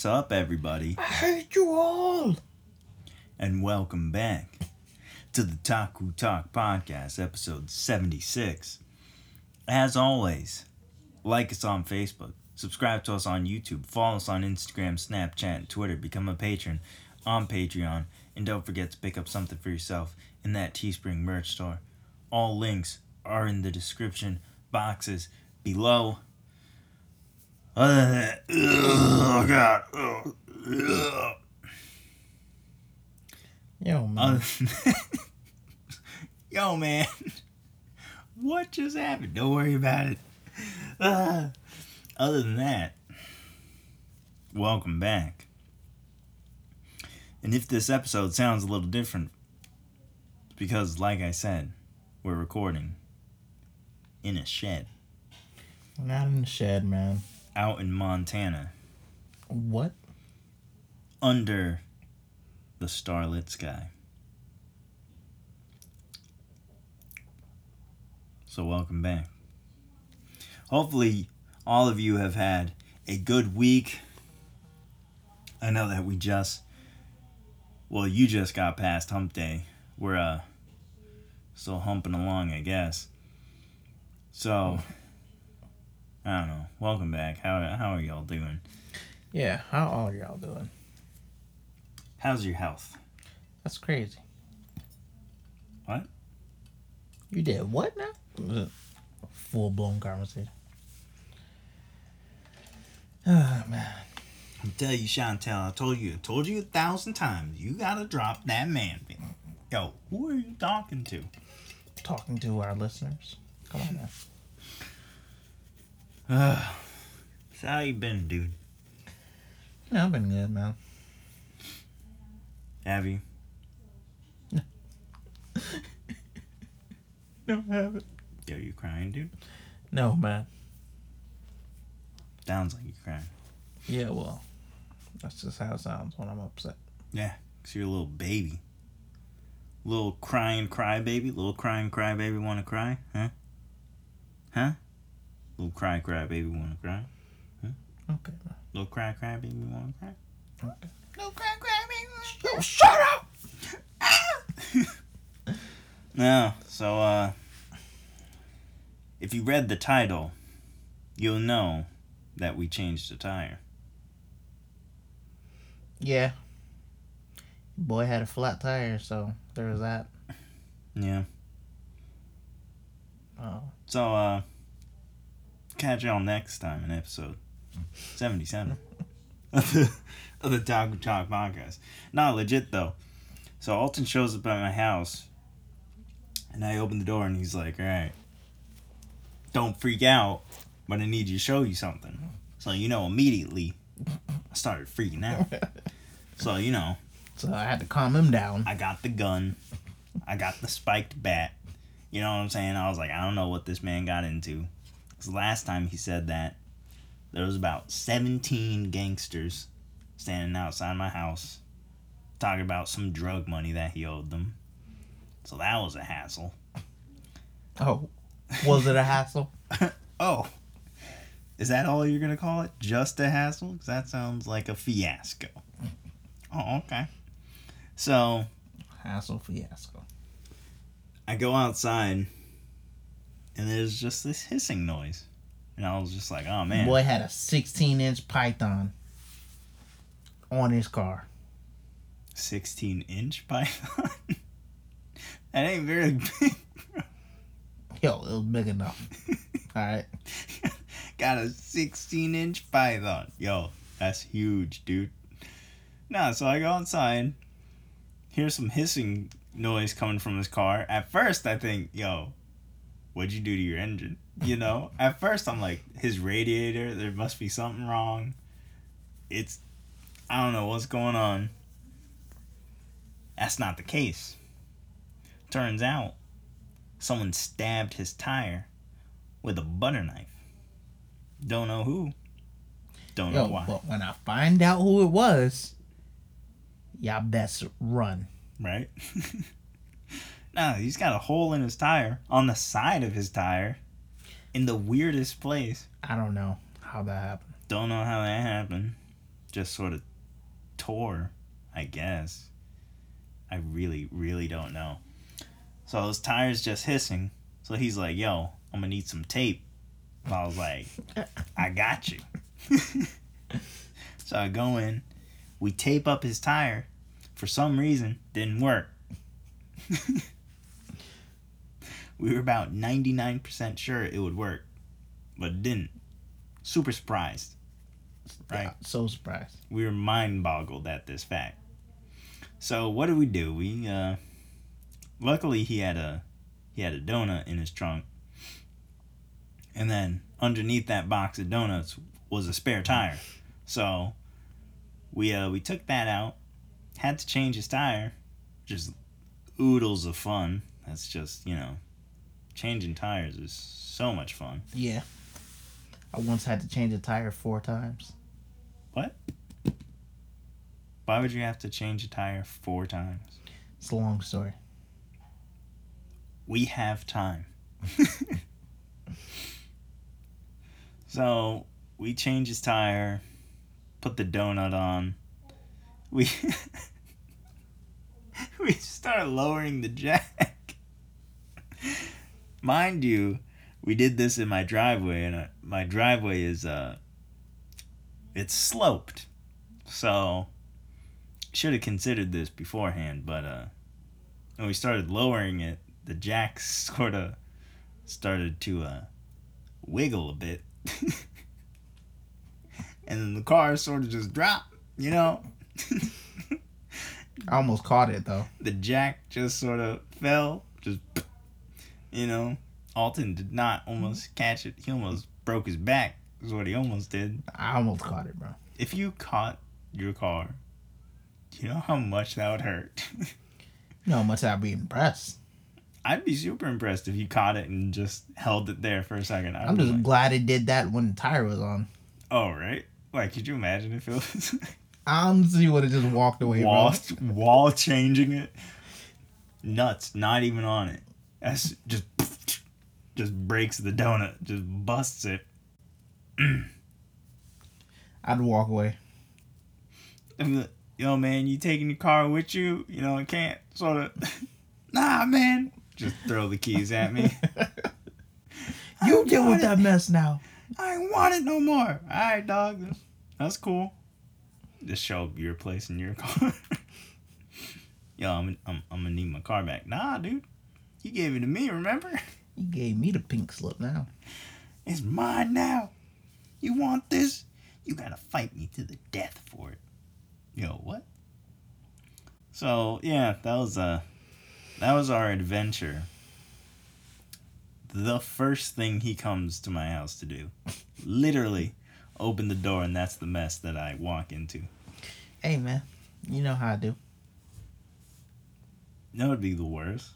What's up, everybody? I hate you all. And welcome back to the Taku Talk Podcast, episode 76. As always, like us on Facebook, subscribe to us on YouTube, follow us on Instagram, Snapchat, and Twitter, become a patron on Patreon, and don't forget to pick up something for yourself in that Teespring merch store. All links are in the description boxes below. Other than that, oh god, ugh, ugh. Yo, man. That- Yo, man, what just happened? Don't worry about it. Ah, other than that, welcome back. And if this episode sounds a little different, because, like I said, we're recording in a shed Not in the shed, man. Out in Montana What? under the starlit sky. So, welcome back. Hopefully, all of you have had a good week. I know that we just, well, you just got past hump day. We're, uh, still humping along, I guess. So, I don't know. Welcome back. How, how are y'all doing? Yeah, how are y'all doing? How's your health? That's crazy. What? You did what now? Full blown conversation. Oh man. I'm tell you, Chantel, I told you, I told you a thousand times, you gotta drop that man. Yo, who are you talking to? Talking to our listeners. Come on now. Uh, so how you been, dude? Yeah, I've been good, man. Have you? No, I haven't. Yo, you crying, dude? No, man. Sounds like you're crying. Yeah, well, that's just how it sounds when I'm upset. Yeah, cause you're a little baby. Little crying crybaby, little crying crybaby wanna cry, huh? Huh? Little cry cry, baby, wanna cry? Huh? Okay. Little cry cry, baby, wanna cry? Okay. Little cry crybaby Yo, shut up! No, so uh if you read the title, you'll know that we changed the tire. Yeah. Boy had a flat tire, so there was that. Yeah. Oh. So uh catch y'all next time in episode seventy seven of the of the Taco Talk podcast. Not legit though. So Alton shows up at my house and I open the door and he's like, Alright. Don't freak out, but I need you to show you something. So you know immediately I started freaking out. So you know, So I had to calm him down. I got the gun. I got the spiked bat. You know what I'm saying? I was like, I don't know what this man got into. Because last time he said that, there was about 17 gangsters standing outside my house talking about some drug money that he owed them. So that was a hassle. Oh. Was it a hassle? Oh, is that all you're going to call it? Just a hassle? Because that sounds like a fiasco. Oh, okay. So hassle fiasco. I go outside and there's just this hissing noise. And I was just like, oh man. Boy had a 16 inch python on his car. 16 inch python? that ain't very big. Yo, it was big enough. Alright. Got a 16 inch python. Yo, that's huge, dude. Nah, so I go outside, hear some hissing noise coming from his car. At first, I think, yo, what'd you do to your engine? You know? At first, I'm like, his radiator, there must be something wrong. It's, I don't know what's going on. That's not the case. Turns out, someone stabbed his tire with a butter knife. Don't know who. Don't know why. but when I find out who it was, y'all best run. right? no, he's got a hole in his tire on the side of his tire in the weirdest place. I don't know how that happened. Don't know how that happened. just sort of tore, I guess. I really, really don't know. So his tire's just hissing. So he's like, yo, I'm gonna need some tape. I was like, I got you. so I go in, we tape up his tire. For some reason, didn't work. we were about 99% sure it would work, but it didn't. Super surprised. Right? Yeah, so surprised. We were mind boggled at this fact. So what did we do? We uh luckily he had a he had a donut in his trunk. And then underneath that box of donuts was a spare tire. So we uh we took that out, had to change his tire. Just oodles of fun. That's just, you know, changing tires is so much fun. Yeah. I once had to change a tire four times. What? Why would you have to change a tire four times? It's a long story. We have time. so we change his tire, put the donut on. We we start lowering the jack. Mind you, we did this in my driveway, and uh, my driveway is uh, it's sloped, so should have considered this beforehand. But uh, when we started lowering it, the jack sort of started to uh, wiggle a bit, and then the car sort of just dropped. You know. I almost caught it though. the jack just sort of fell, just you know. Alton did not almost mm-hmm. catch it. He almost broke his back. Is what he almost did. I almost caught it, bro. If you caught your car, do you know how much that would hurt? You know how much I'd be impressed. I'd be super impressed if you caught it and just held it there for a second. I'd I'm just like, glad it did that when the tire was on. oh right. Like, could you imagine if it was I honestly would have just walked away, wall bro. wall changing it? Nuts, not even on it. That's just just breaks the donut, just busts it. I'd walk away. Like, yo man, you taking your car with you? You know, I can't sort of Nah man. Just throw the keys at me. You deal with it. that mess now. I ain't want it no more. Alright, dog. That's, that's cool. Just show up your place in your car. yo, I'm, I'm I'm gonna need my car back. Nah, dude. You gave it to me, remember? You gave me the pink slip now. It's mine now. You want this? You gotta fight me to the death for it. Yo, what? So yeah, that was uh that was our adventure. The first thing he comes to my house to do. Literally open the door and that's the mess that I walk into. Hey man, you know how I do. That would be the worst.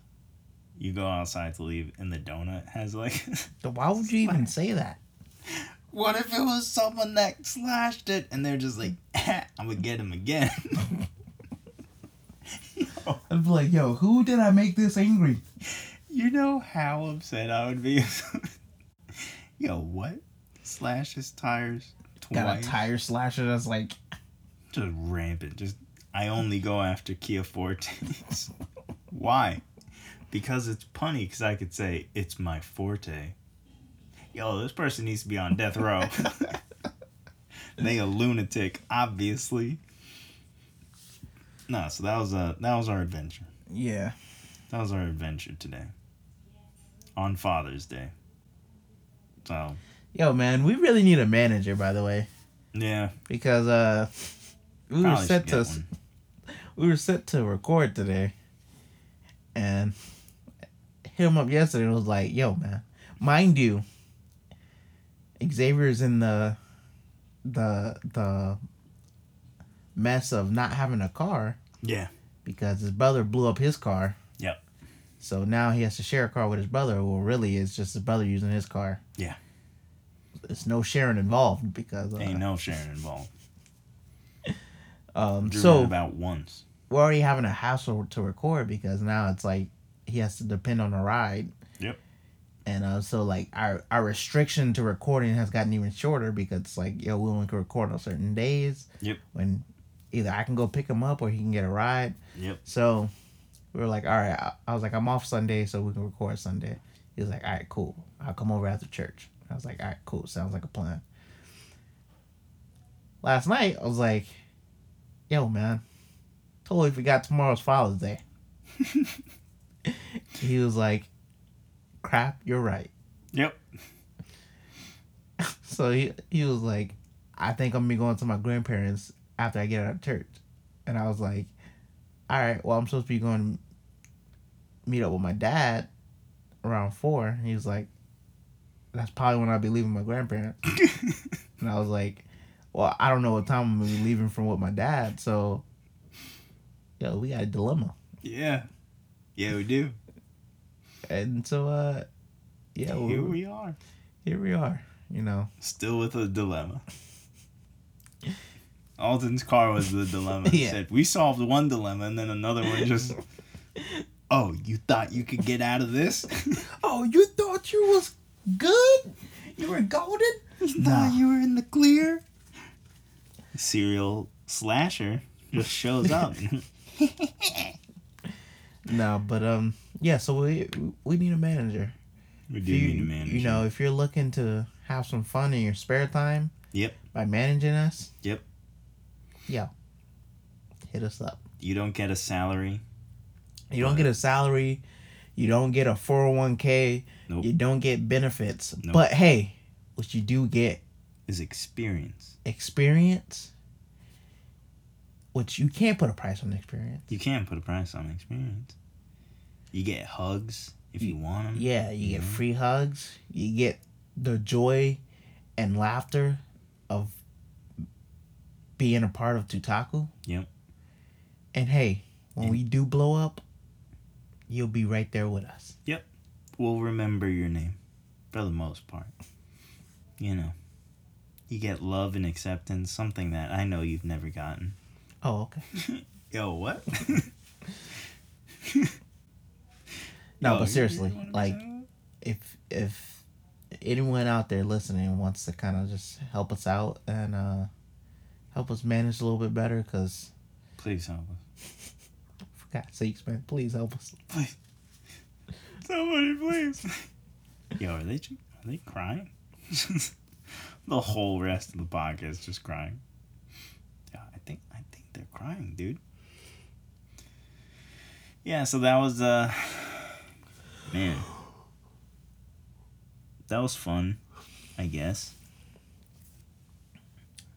You go outside to leave and the donut has like why would you even say that? What if it was someone that slashed it and they're just like, I'm gonna get him again? Be like, yo, who did I make this angry? you know how upset I would be. Yo, what? Slash his tires twice. Got a tire slasher that's like, Just rampant. Just I only go after Kia Fortes. Why? Because it's punny. Because I could say it's my forte. Yo, this person needs to be on death row. they a lunatic, obviously. No, so that was uh that was our adventure. yeah. That was our adventure today. On Father's Day. So Yo, man, we really need a manager, by the way, yeah, because uh, we were set to one. we were set to record today, and hit him up yesterday and was like, "Yo, man, mind you, Xavier's in the the the mess of not having a car Yeah. because his brother blew up his car. Yep. So now he has to share a car with his brother. Well, really, it's just his brother using his car. Yeah. It's no sharing involved because uh, Ain't no sharing involved. um. So about once. we're already having a hassle to record because now it's like he has to depend on a ride. Yep. And uh, so like our our restriction to recording has gotten even shorter because like yo we only can record on certain days. Yep. When either I can go pick him up or he can get a ride. Yep. So we were like, all right. I, I was like, I'm off Sunday, so we can record Sunday. He was like, all right, cool. I'll come over after church. I was like, all right, cool. Sounds like a plan. Last night, I was like, yo, man, totally forgot tomorrow's Father's Day. he was like, crap, you're right. Yep. So he, he was like, I think I'm gonna be going to my grandparents after I get out of church. And I was like, all right, well, I'm supposed to be going to meet up with my dad around four. And he was like, that's probably when I'll be leaving my grandparents. and I was like, well, I don't know what time I'm gonna be leaving from with my dad. So, yo, we got a dilemma. Yeah. Yeah, we do. And so, uh, yeah, Here we, we are. here we are. You know, Still with a dilemma. Alton's car was the dilemma. He Yeah. said, We solved one dilemma and then another one just Oh, you thought you could get out of this? oh, you thought you was good? You were golden? you thought you were in the clear? Serial slasher just shows up. No, but um, yeah. So we we need a manager. we do you, need a manager. You know, if you're looking to have some fun in your spare time. Yep. By managing us. Yep. Yeah. Hit us up. you don't get a salary. You don't get a salary. You don't get a 401k. Nope. You don't get benefits. Nope. But hey, what you do get Is experience. experience. Which you can't put a price on the experience. You can't put a price on the experience. You get hugs if you want them. Yeah, you get free hugs. You get the joy and laughter of being a part of Tutaku. Yep. And hey, when And- we do blow up, you'll be right there with us. Yep. We'll remember your name for the most part. You know, you get love and acceptance, something that I know you've never gotten. Oh, okay. Yo, what? No, Yo, but seriously, like- If if anyone out there listening wants to kind of just help us out and uh help us manage a little bit better, because please help us. for God's sakes, man, please help us. Please. Somebody, please. Yo, are they are they crying? the whole rest of the podcast just crying. Yeah, I think I think they're crying, dude. Yeah, so that was uh man. That was fun, I guess.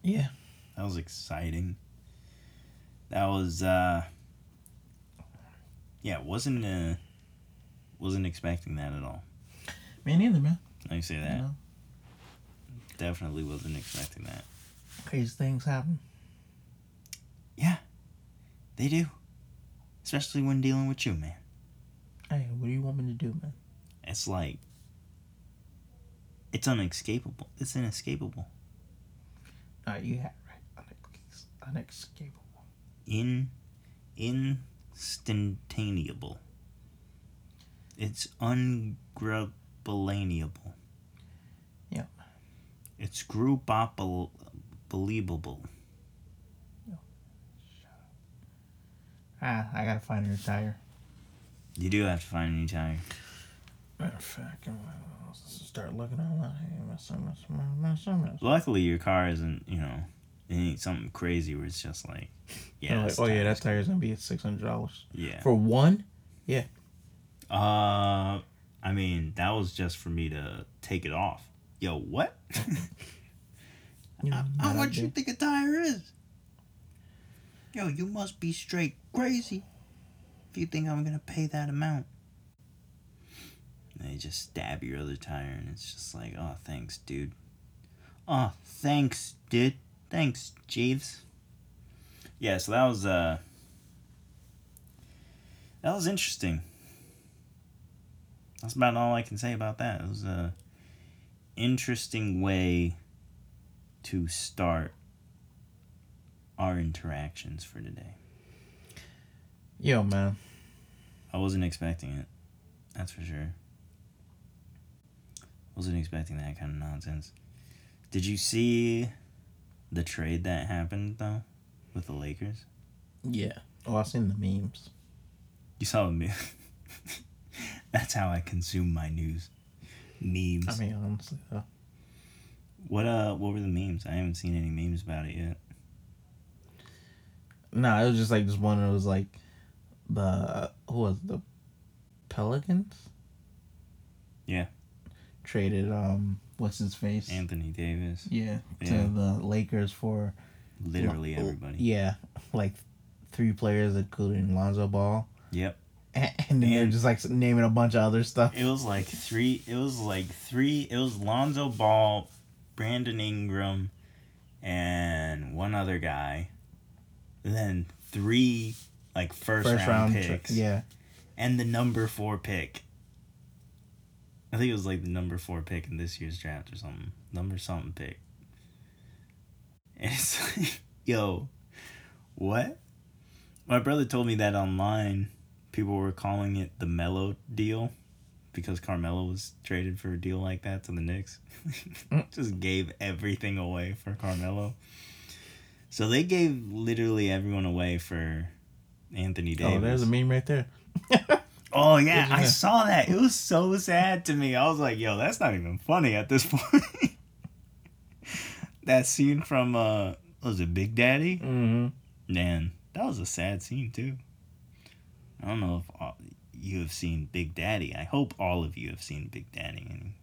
Yeah. That was exciting. That was uh yeah, wasn't uh wasn't expecting that at all. Me neither, man. I say You that. know, Definitely wasn't expecting that. crazy things happen. They do. Especially when dealing with you, man. Hey, what do you want me to do, man? It's like it's unescapable. It's inescapable. Right, you had right. Unescapable. In instantaneable. It's ungrubbelanable. Yeah. It's group believable. Ah, I gotta find a new tire. You do have to find a new tire. Matter of fact, I'm gonna start looking online. Luckily, your car isn't, you know, it ain't something crazy where it's just like, yeah. Like, oh yeah, that tire's gonna be at six hundred dollars Yeah. for one. Yeah. Uh, I mean, that was just for me to take it off. Yo, what? You know, how I much do. you think a tire is? Yo, you must be straight crazy if you think I'm gonna pay that amount. They just stab your other tire, and it's just like, oh, thanks, dude. Oh, thanks, dude. Thanks, Jeeves. Yeah, so that was uh, that was interesting. That's about all I can say about that. It was a interesting way to start our interactions for today. Yo, man. I wasn't expecting it. That's for sure. Wasn't expecting that kind of nonsense. Did you see the trade that happened though with the Lakers? Yeah. Oh, I've seen the memes. You saw me. That's how I consume my news. Memes. I mean, honestly, though. what uh what were the memes? I haven't seen any memes about it yet. Nah, it was just like this one. It was like the who was the Pelicans. Yeah. Traded um what's his face? Anthony Davis. yeah, to Yeah. the Lakers for Literally everybody. Yeah, like three players, including Lonzo Ball, Yep. and, and they're just like naming a bunch of other stuff. It was like three it was like three it was Lonzo Ball, Brandon Ingram, and one other guy. And then three like first, round, tra- picks. yeah, and the number four pick. I think it was like the number four pick in this year's draft or something. Number something pick. And it's like, yo, what? My brother told me that online people were calling it the Melo deal because Carmelo was traded for a deal like that to the Knicks. Just gave everything away for Carmelo. So they gave literally everyone away for Anthony Davis. Oh, there's a meme right there. Oh yeah, I know? saw that. It was so sad to me. I was like, "Yo, that's not even funny at this point." that scene from uh, was it Big Daddy? Mm-hmm. Man, that was a sad scene too. I don't know if all, you have seen Big Daddy. I hope all of you have seen Big Daddy. And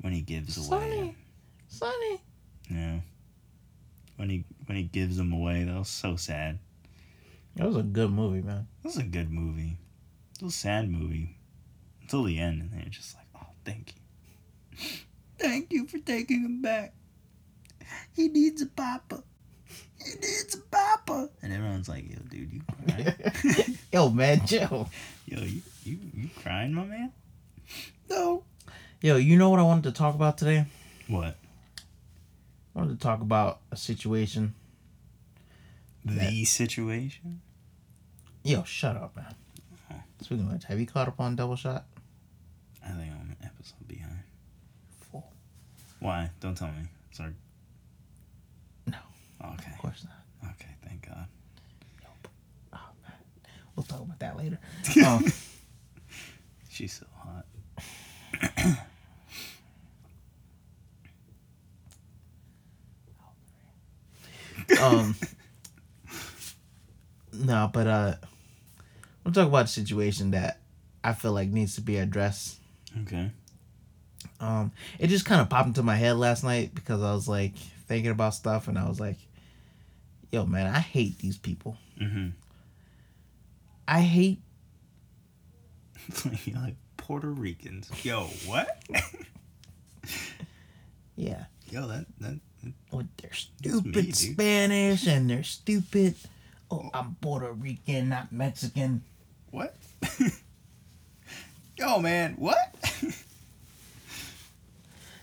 when he gives away, Sonny, Sonny. yeah, when he when he gives them away, that was so sad. That was a good movie, man. It was a good movie. It was a sad movie. Until the end, and they're just like, oh, thank you. Thank you for taking him back. He needs a papa. He needs a papa. And everyone's like, yo, dude, you crying? Yo, man, chill. yo, you, you, you crying, my man? No. Yo, you know what I wanted to talk about today? What? I wanted to talk about a situation. The situation? Yo, shut up, man. Speaking of which, have you caught up on Double Shot? I think I'm an episode behind. Fool. Why? Don't tell me. Sorry. No. Okay. Of course not. Okay, thank God. Oh, man. We'll talk about that later. um, She's so hot. um, no, but uh, we'll talk about a situation that I feel like needs to be addressed. Okay. Um, it just kind of popped into my head last night because I was like thinking about stuff, and I was like, "Yo, man, I hate these people. Mm-hmm. I hate like Puerto Ricans. Yo, what? yeah." Yo, that that with their stupid dude. Spanish and their stupid. Oh, I'm Puerto Rican, not Mexican. what? Yo, man, what?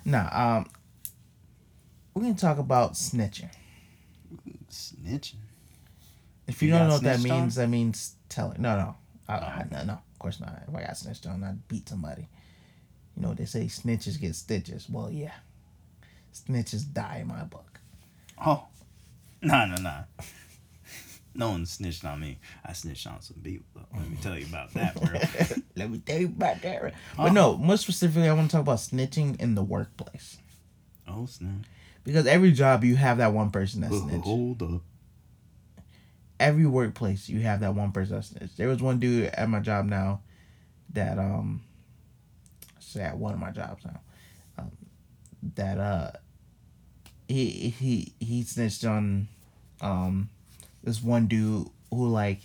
Nah, um, we're gonna talk about snitching. Snitching. If you, You don't know what that snitched on? means, that means telling. No, no, I, I, Oh. no, no. Of course not. If I got snitched on, I'd beat somebody. You know they say snitches get stitches. Well, yeah, snitches die in my book. Oh, no, no, no. No one snitched on me. I snitched on some people. Let me tell you about that, bro. Let me tell you about that. Oh. But no, more specifically, I want to talk about snitching in the workplace. oh snap! Because every job you have that one person that Uh, snitch. Hold up. every workplace you have that one person that snitch. There was one dude at my job now that um say at one of my jobs now. That uh he he he snitched on um this one dude who like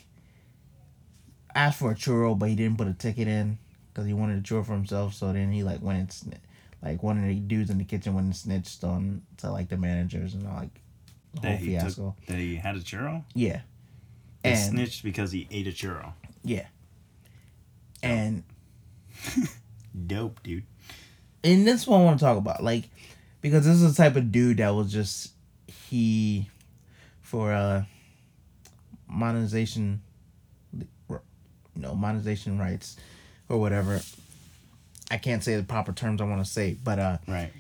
asked for a churro but he didn't put a ticket in because he wanted a churro for himself so then he like went and like one of the dudes in the kitchen went and snitched on to like the managers and all like the whole That fiasco took. That he had a churro. yeah He and snitched because he ate a churro. Yeah. And Dope, dude. And that's what I want to talk about. Like, because this is the type of dude that was just he for uh monetization you know, monetization rights or whatever. I can't say the proper terms I want to say, but uh, Right.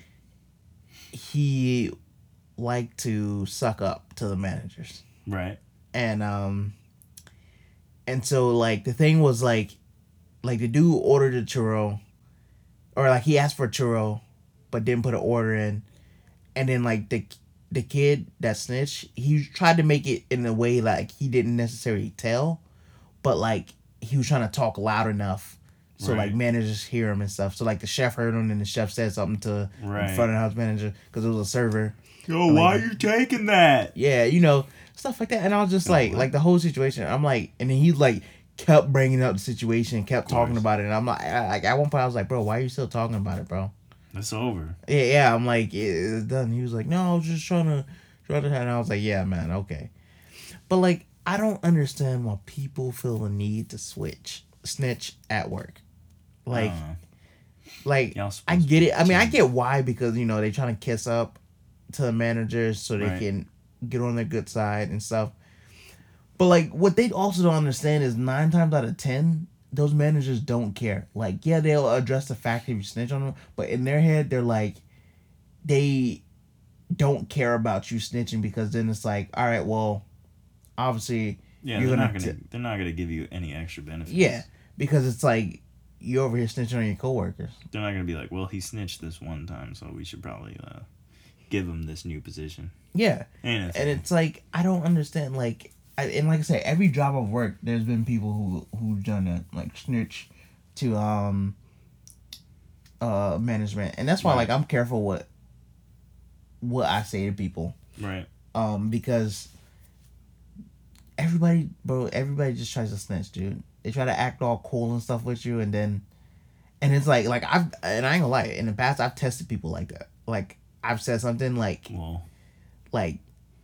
he liked to suck up to the managers. Right. and um and so like the thing was like like the dude ordered a churro or like he asked for a churro but didn't put an order in and then like the the kid that snitched he tried to make it in a way like he didn't necessarily tell but like he was trying to talk loud enough so like Right. managers hear him and stuff so like the chef heard him and the chef said something to Right. the front of the house manager because it was a server Yo, Like- why are you taking that? yeah, you know, stuff like that. And I was just Oh, like, like the whole situation. I'm like, and then he like kept bringing up the situation, kept talking about it. And I'm like, I, like at one point I was like, bro, why are you still talking about it, bro? It's over. Yeah, yeah. I'm like, "Yeah, it's done. He was like, no, I was just trying to, trying to. And I was like, yeah, man, okay. But like, I don't understand why people feel the need to switch, snitch at work. Like, Uh, like I get it. I mean, I get why because you know they're trying to kiss up to the managers so they Right. can get on their good side and stuff. But like, what they also don't understand is nine times out of ten, those managers don't care. Like, yeah, they'll address the fact if you snitch on them, but in their head, they're like, they don't care about you snitching because then it's like, all right, well, obviously, yeah, you're they're gonna not gonna. t- they're not gonna give you any extra benefits. yeah, because it's like you over here snitching on your coworkers. They're not gonna be like, well, he snitched this one time, so we should probably uh, give him this new position. Yeah. And it's, and it's like I don't understand. Like, I, and like I say, every job I've worked, there's been people who who've done that, like snitch to um uh management, and that's why Right. like I'm careful what what I say to people, right. um because everybody, bro, everybody just tries to snitch, dude. They try to act all cool and stuff with you, and then and it's like like I've and I ain't gonna lie, in the past I've tested people like that, like. I've said something like Well, like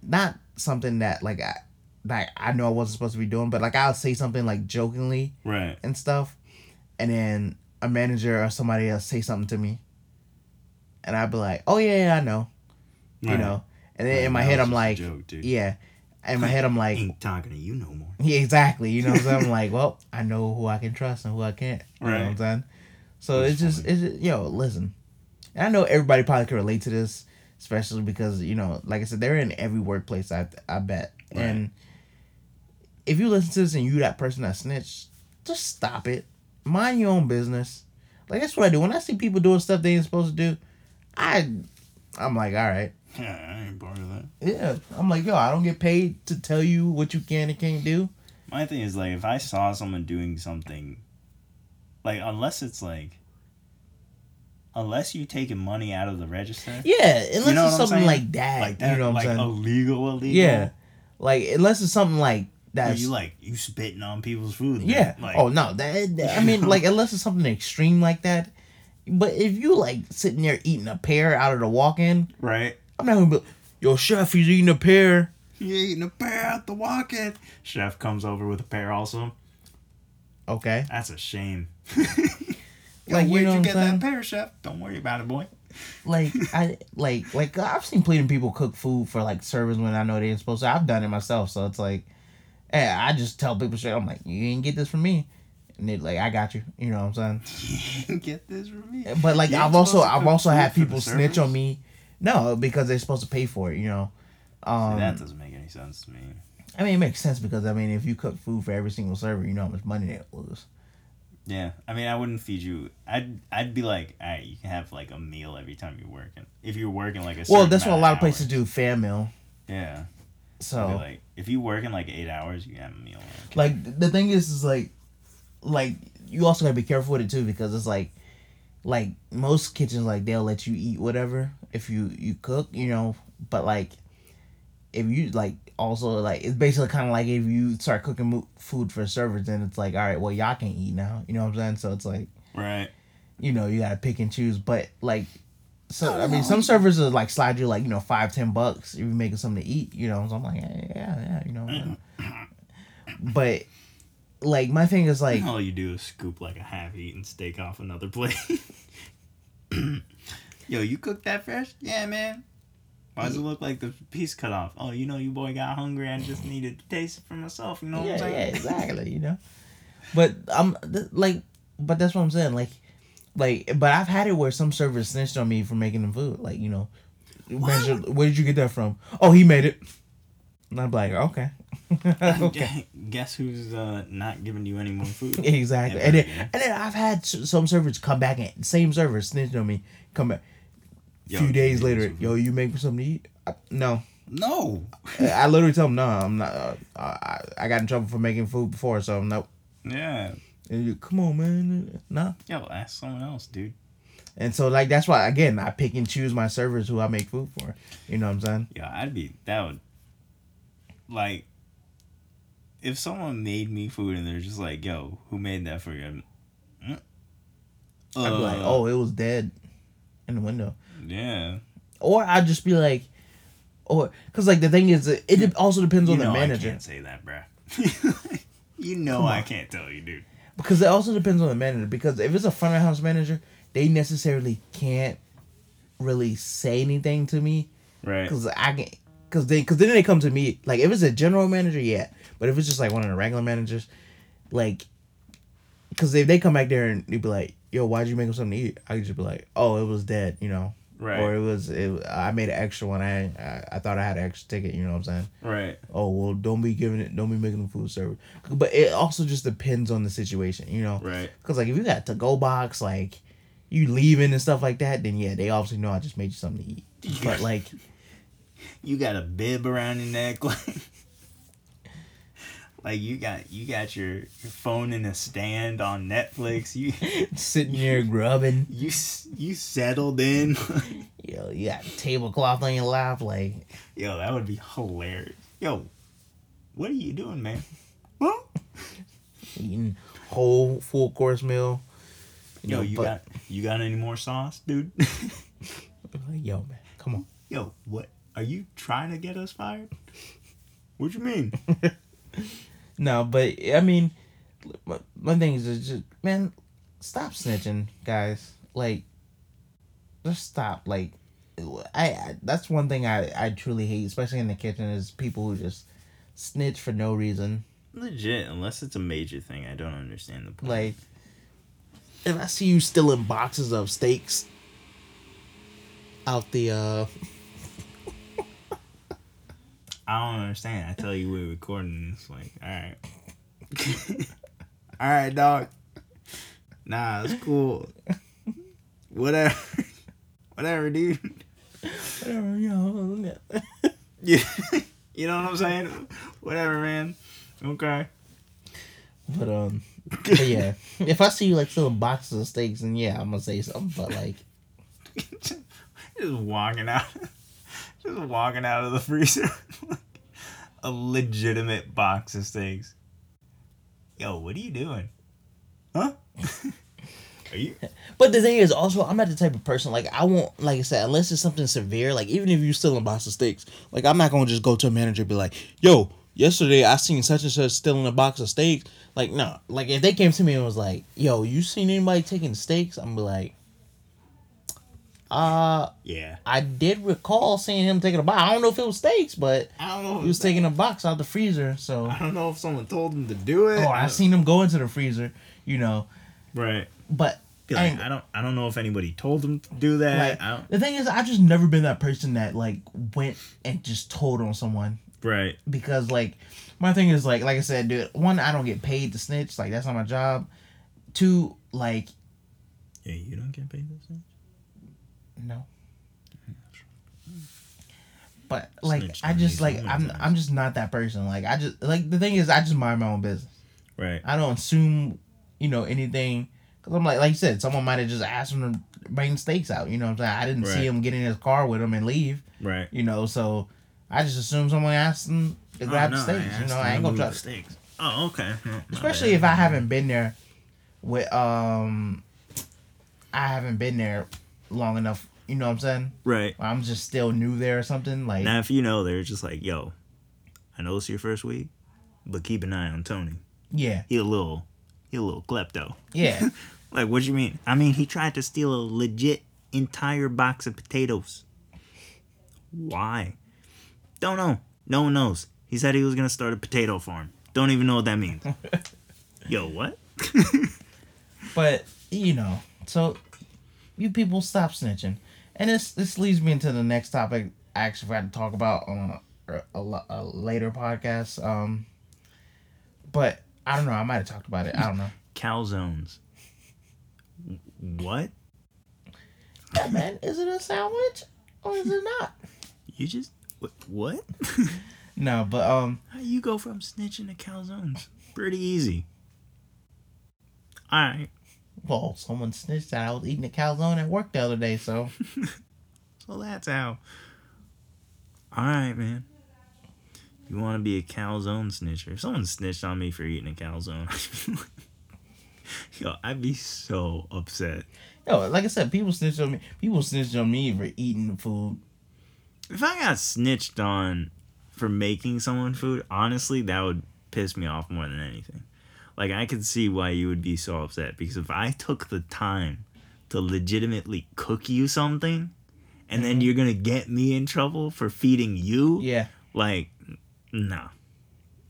not something that like I like I know I wasn't supposed to be doing, but like I'll say something like jokingly right. and stuff, and then a manager or somebody else say something to me, and I'd be like, "Oh yeah, yeah I know," you know, and then Right, in my head I'm like, joke, "Yeah," in my head I'm like, ain't talking to you no more. "Yeah, exactly," you know. what I'm saying? I'm like, "Well, I know who I can trust and who I can't," you know what I'm Right. saying? So That's it's just funny. it's just, yo listen, and I know everybody probably can relate to this, especially because you know, like I said, they're in every workplace. I I bet, Right. and if you listen to this and you that person that snitched, just stop it. Mind your own business. Like that's what I do when I see people doing stuff they ain't supposed to do. I, I'm like, all right, Yeah, I ain't part of that. yeah. I'm like, yo, I don't get paid to tell you what you can and can't do. My thing is like if I saw someone doing something, like unless it's like, unless you taking money out of the register, Yeah, unless know it's something saying? like that. like that, you know what like I'm saying? illegal, illegal. Yeah, like unless it's something like That's you like you spitting on people's food. yeah. Like, oh no, that, that- I mean, like unless it's something extreme like that. But if you like sitting there eating a pear out of the walk-in, right. I'm not gonna be. Yo, chef, he's eating a pear. You eating a pear out the walk-in. Chef comes over with a pear also. Okay, That's a shame. Like, you where'd know you get saying? that pear, chef? Don't worry about it, boy. like I like like I've seen plenty of people cook food for like servers when I know they ain't supposed to. I've done it myself, so it's like, yeah, I just tell people shit. I'm like, you ain't get this from me, and they like, I got you. You know what I'm saying? get this from me. But like I've also I've also had people snitch on me. No, because they're supposed to pay for it. You know. Um, that doesn't make any sense to me. I mean, it makes sense because I mean, if you cook food for every single server, you know how much money they lose. Yeah, I mean, I wouldn't feed you. I'd I'd be like, all right, you can have like a meal every time you're working. If you're working like a Well, that's what a lot of places do. Fan meal. Yeah, So be like if you work in like eight hours, you can have a meal. Okay. like the thing is is like like you also gotta be careful with it too because it's like like most kitchens like they'll let you eat whatever if you you cook you know but like if you like also like it's basically kind of like if you start cooking food for servers then it's like all right well y'all can't eat now you know what i'm saying so it's like right. you know you gotta pick and choose but like so i mean oh. some servers will like slide you like you know five ten bucks if you're making something to eat you know so i'm like yeah yeah, yeah you know but like my thing is like All you do is scoop like a half-eaten steak off another plate. Yo, you cook that fresh? Yeah, man. Why does it look like the piece cut off? Oh, you know, you boy got hungry and just needed to taste it for myself. You know what yeah, yeah, exactly. You know, but I'm th- like, but that's what I'm saying. Like, Like, but I've had it where some servers snitched on me for making them food. Like, you know, measure, where did you get that from? Oh, he made it. And I'm like, okay, okay, Guess who's uh, not giving you any more food? exactly. And then, again. and then I've had some servers come back and same server snitched on me. Come back. A few days later, yo, you make me something to eat? I, no, No. I literally tell them no. I'm not. Uh, I, I got in trouble for making food before, so no. Yeah. And you, come on, man, no. Yo, ask someone else, dude. And so like that's why again I pick and choose my servers who I make food for. You know what I'm saying? Yeah, I'd be that would like if someone made me food and they're just like, "Yo, who made that for you?" Mm, I'd be like, uh, oh, it was dead in the window, yeah." or I'd just be like, or because like the thing is, it also depends on the know I manager can't say that, bruh. you know I can't tell you, dude. Because it also depends on the manager because if it's a front of house manager, they necessarily can't really say anything to me Right. because I can. Cause they, cause then they come to me like if it's a general manager, yeah. But if it's just like one of the regular managers, like, cause if they come back there and they be like, "Yo, why'd you make him something to eat?" I could just be like, "Oh, it was dead," you know, Right. or it was, it. I made an extra one. I, I, I thought I had an extra ticket. You know what I'm saying? Right. Oh well, don't be giving it, don't be making them food service. But it also just depends on the situation, you know. Right. Cause like if you got to go box, like you leaving and stuff like that, then yeah, they obviously know I just made you something to eat. But like. You got a bib around your neck, like, like you got you got your your phone in a stand on Netflix. You sitting there grubbing. you you settled in. Yo, you got a tablecloth on your lap, like Yo, that would be hilarious. Yo, what are you doing, man? Huh? eating whole full course meal. Yo, know, you but- got you got any more sauce, dude? like, yo, man, come on. Yo, what? Are you trying to get us fired? What you mean? No, but I mean, my, my thing is just, man, stop snitching, guys. Like, just stop. Like, I, I that's one thing I I truly hate, especially in the kitchen, is people who just snitch for no reason. Legit, unless it's a major thing, I don't understand the point. Like, if I see you stealing boxes of steaks out the uh I don't understand. I tell you we're recording this, like, alright. alright, dog. Nah, it's cool. Whatever. Whatever, dude. whatever, you know. Yeah. you know what I'm saying? Whatever, man. Okay. But um, but yeah, if I see you like stealing boxes of steaks, then yeah, I'm gonna say something. But like, just walking out, just walking out of the freezer, a legitimate box of steaks. Yo, what are you doing? Huh? are you? but the thing is, also, I'm not the type of person like I won't like I said unless it's something severe. Like even if you stealing a box of steaks, like I'm not gonna just go to a manager and be like, "Yo, yesterday I seen such and such stealing a box of steaks." Like no, like if they came to me and was like, "Yo, you seen anybody taking steaks?" I'm be like. Uh, Yeah. I did recall seeing him taking a box. I don't know if it was steaks, but I don't know. he was taking a box out the freezer. So, I don't know if someone told him to do it. oh, I seen him go into the freezer, you know. Right. But like, ain't- I don't. I don't know if anybody told him to do that. like, the thing is, I've just never been that person that like went and just told on someone right. because like my thing is like like I said, dude. One, I don't get paid to snitch. Like that's not my job. Two, like Yeah, you don't get paid this. thing? No. But like I just like I'm times. I'm just not that person. Like I just like the thing is I just mind my own business. Right. I don't assume, you know, anything. Cause I'm like, like you said, someone might have just asked him to bring steaks out. You know what I'm saying? I didn't see him get in his car with him and leave. Right. You know, so I just assume someone asked him to grab Oh, the steaks. You know, I ain't gonna try. steaks. Oh, okay. No, Especially if I haven't been there with um, I haven't been there long enough. You know what I'm saying? Right. Or I'm just still new there or something. Like, Now, if you know, they're just like, yo, I know it's your first week, but keep an eye on Tony. yeah, He a little, he a little klepto. yeah. Like, what you mean? I mean, he tried to steal a legit entire box of potatoes. Why? Don't know. No one knows. He said he was gonna start a potato farm. Don't even know what that means. Yo, what? but you know, so you people stop snitching. And this this leads me into the next topic. I actually had to talk about on a, a, a later podcast. Um, but I don't know. I might have talked about it. I don't know. Calzones. What? Yeah, man, is it a sandwich or is it not? You just what? what? No, but um, How you go from snitching to calzones? Pretty easy. All right. Well, someone snitched that I was eating a calzone at work the other day, so So that's how. All right, man. You want to be a calzone snitcher? If someone snitched on me for eating a calzone, yo, I'd be so upset. yo, like I said, people snitch on me. People snitch on me for eating food. If I got snitched on for making someone food, honestly, that would piss me off more than anything. Like I can see why you would be so upset because if I took the time to legitimately cook you something and then mm-hmm. you're going to get me in trouble for feeding you, Yeah, like no.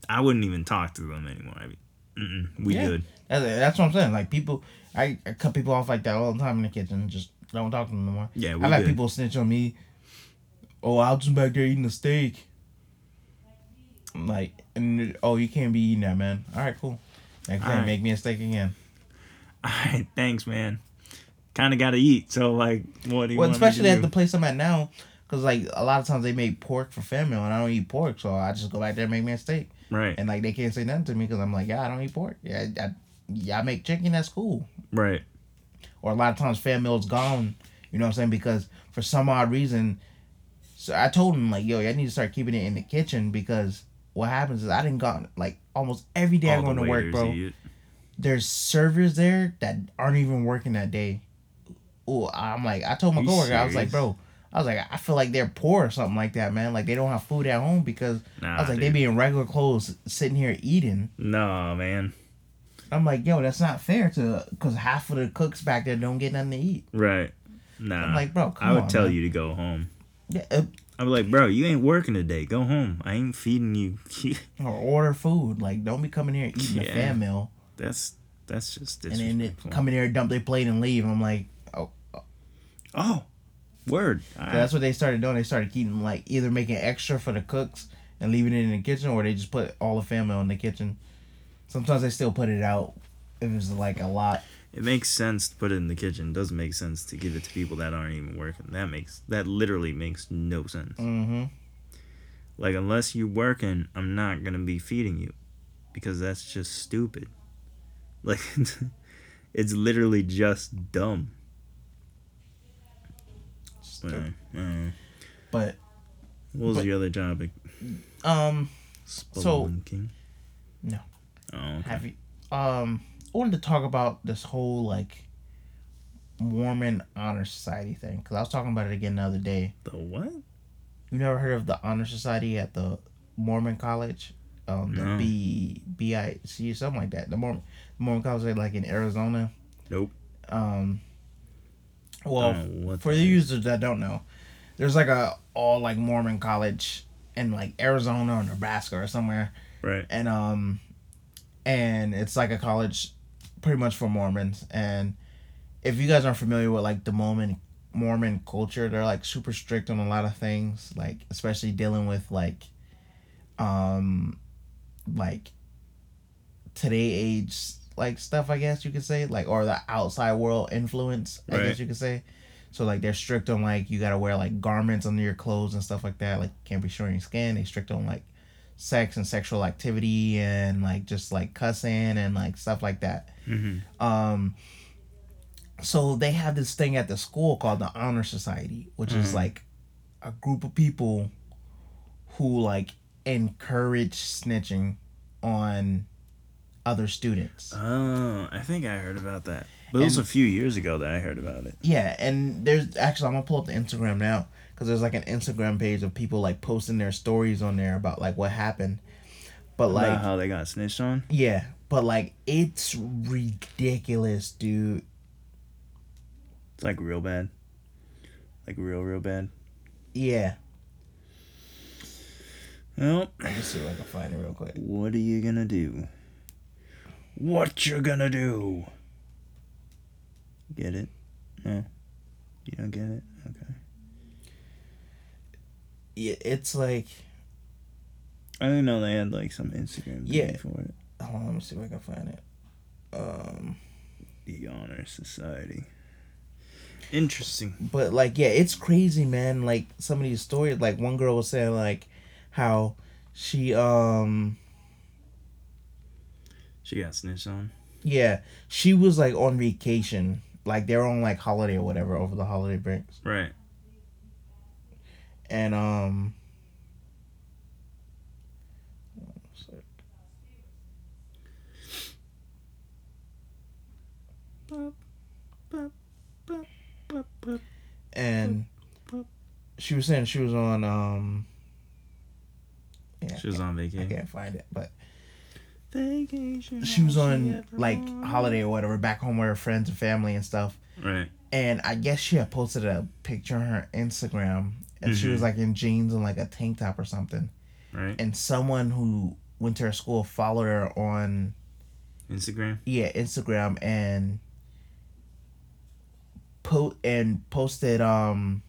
I wouldn't even talk to them anymore. I mean, we Yeah. good. that's, what I'm saying. Like people, I, I cut people off like that all the time in the kitchen. Just don't talk to them no more. Yeah, we I've had people snitch on me. Oh, I was just back there eating a steak. I'm like, and oh, you can't be eating that, man. All right, cool. Next time, Alright. make me a steak again. All right, thanks, man. Kind of got to eat. So like, what do you Well, want me to especially at the place I'm at now, because like a lot of times they make pork for family, and I don't eat pork, so I just go back there and make me a steak, right, and like they can't say nothing to me because I'm like, yeah, I don't eat pork. Yeah, I, yeah, I make chicken. That's cool. right. Or a lot of times fan meal's gone. You know what I'm saying? Because for some odd reason, so I told him like, yo, I need to start keeping it in the kitchen because what happens is I didn't go like almost every day I All go to work, bro. eat. There's servers there that aren't even working that day. Oh, I'm like, I told my coworker, I was like, bro, I was like, I feel like they're poor or something like that, man. Like they don't have food at home because Nah, I was like, they dude. be in regular clothes sitting here eating. No, man. I'm like, yo, that's not fair to because half of the cooks back there don't get nothing to eat. Right. Nah. I'm like, bro, come I would on, tell man. you to go home. Yeah, uh, I'd be like, bro, you ain't working today. Go home. I ain't feeding you. or order food. Like, don't be coming here eating a Yeah. fan meal that's that's just and then it, come in here, dump their plate, and leave. I'm like, oh, oh, word. So right. that's what they started doing. They started keeping like either making extra for the cooks and leaving it in the kitchen, or they just put all the family in the kitchen. Sometimes they still put it out if it's like a lot. It makes sense to put it in the kitchen. It doesn't make sense to give it to people that aren't even working. That makes that literally makes no sense. Mm-hmm. Like unless you're working, I'm not gonna be feeding you, because that's just stupid. Like it's literally just dumb. But what was But- the other topic? um, Spelunking? No. Oh, okay. have you um I wanted to talk about this whole like Mormon honor society thing because I was talking about it again the other day. the what? You never heard of the honor society at the Mormon college? Um, the No. B B I C something like that. The Mormon Mormon college like in Arizona. Nope. Um. Well, what for the users that don't know, there's like a all like Mormon college in like Arizona or Nebraska or somewhere, right. and um, and it's like a college, pretty much for Mormons. And if you guys aren't familiar with like the Mormon Mormon culture, they're like super strict on a lot of things, like especially dealing with like, um, like today age like stuff I guess you could say like or the outside world influence I Right. guess you could say. So like they're strict on like you gotta wear like garments under your clothes and stuff like that. Like can't be showing your skin. They strict on like sex and sexual activity and like just like cussing and like stuff like that. hmm Um so they have this thing at the school called the honor society, which is Mhm. like a group of people who like encourage snitching on other students. Oh, I think I heard about that. But it was a few years ago that I heard about it. Yeah, and there's actually I'm gonna pull up the Instagram now because there's like an Instagram page of people like posting their stories on there about like what happened. But like how they got snitched on. yeah, but like it's ridiculous, dude. It's like real bad. Like real, real bad. Yeah, Well, let me see if I can find it real quick. what are you gonna do? What you gonna do? Get it? No. You don't get it? Okay. Yeah, it's like I didn't know they had like some Instagram Yeah. yeah. for it. hold on, let me see if I can find it. Um, The Honor Society. Interesting. but like, yeah, it's crazy, man. Like some of these stories, like one girl was saying, like how she, um, She got snitched on. yeah, she was like on vacation, like they're on like holiday or whatever over the holiday breaks, Right. And um. And she was saying she was on um. Yeah, She was on vacation. I can't find it, but Vacation. she was on like holiday or whatever back home with her friends and family and stuff Right. and i guess she had posted a picture on her instagram and she was Mhm. like in jeans and like a tank top or something Right. and someone who went to her school followed her on Instagram. yeah instagram and po- and posted um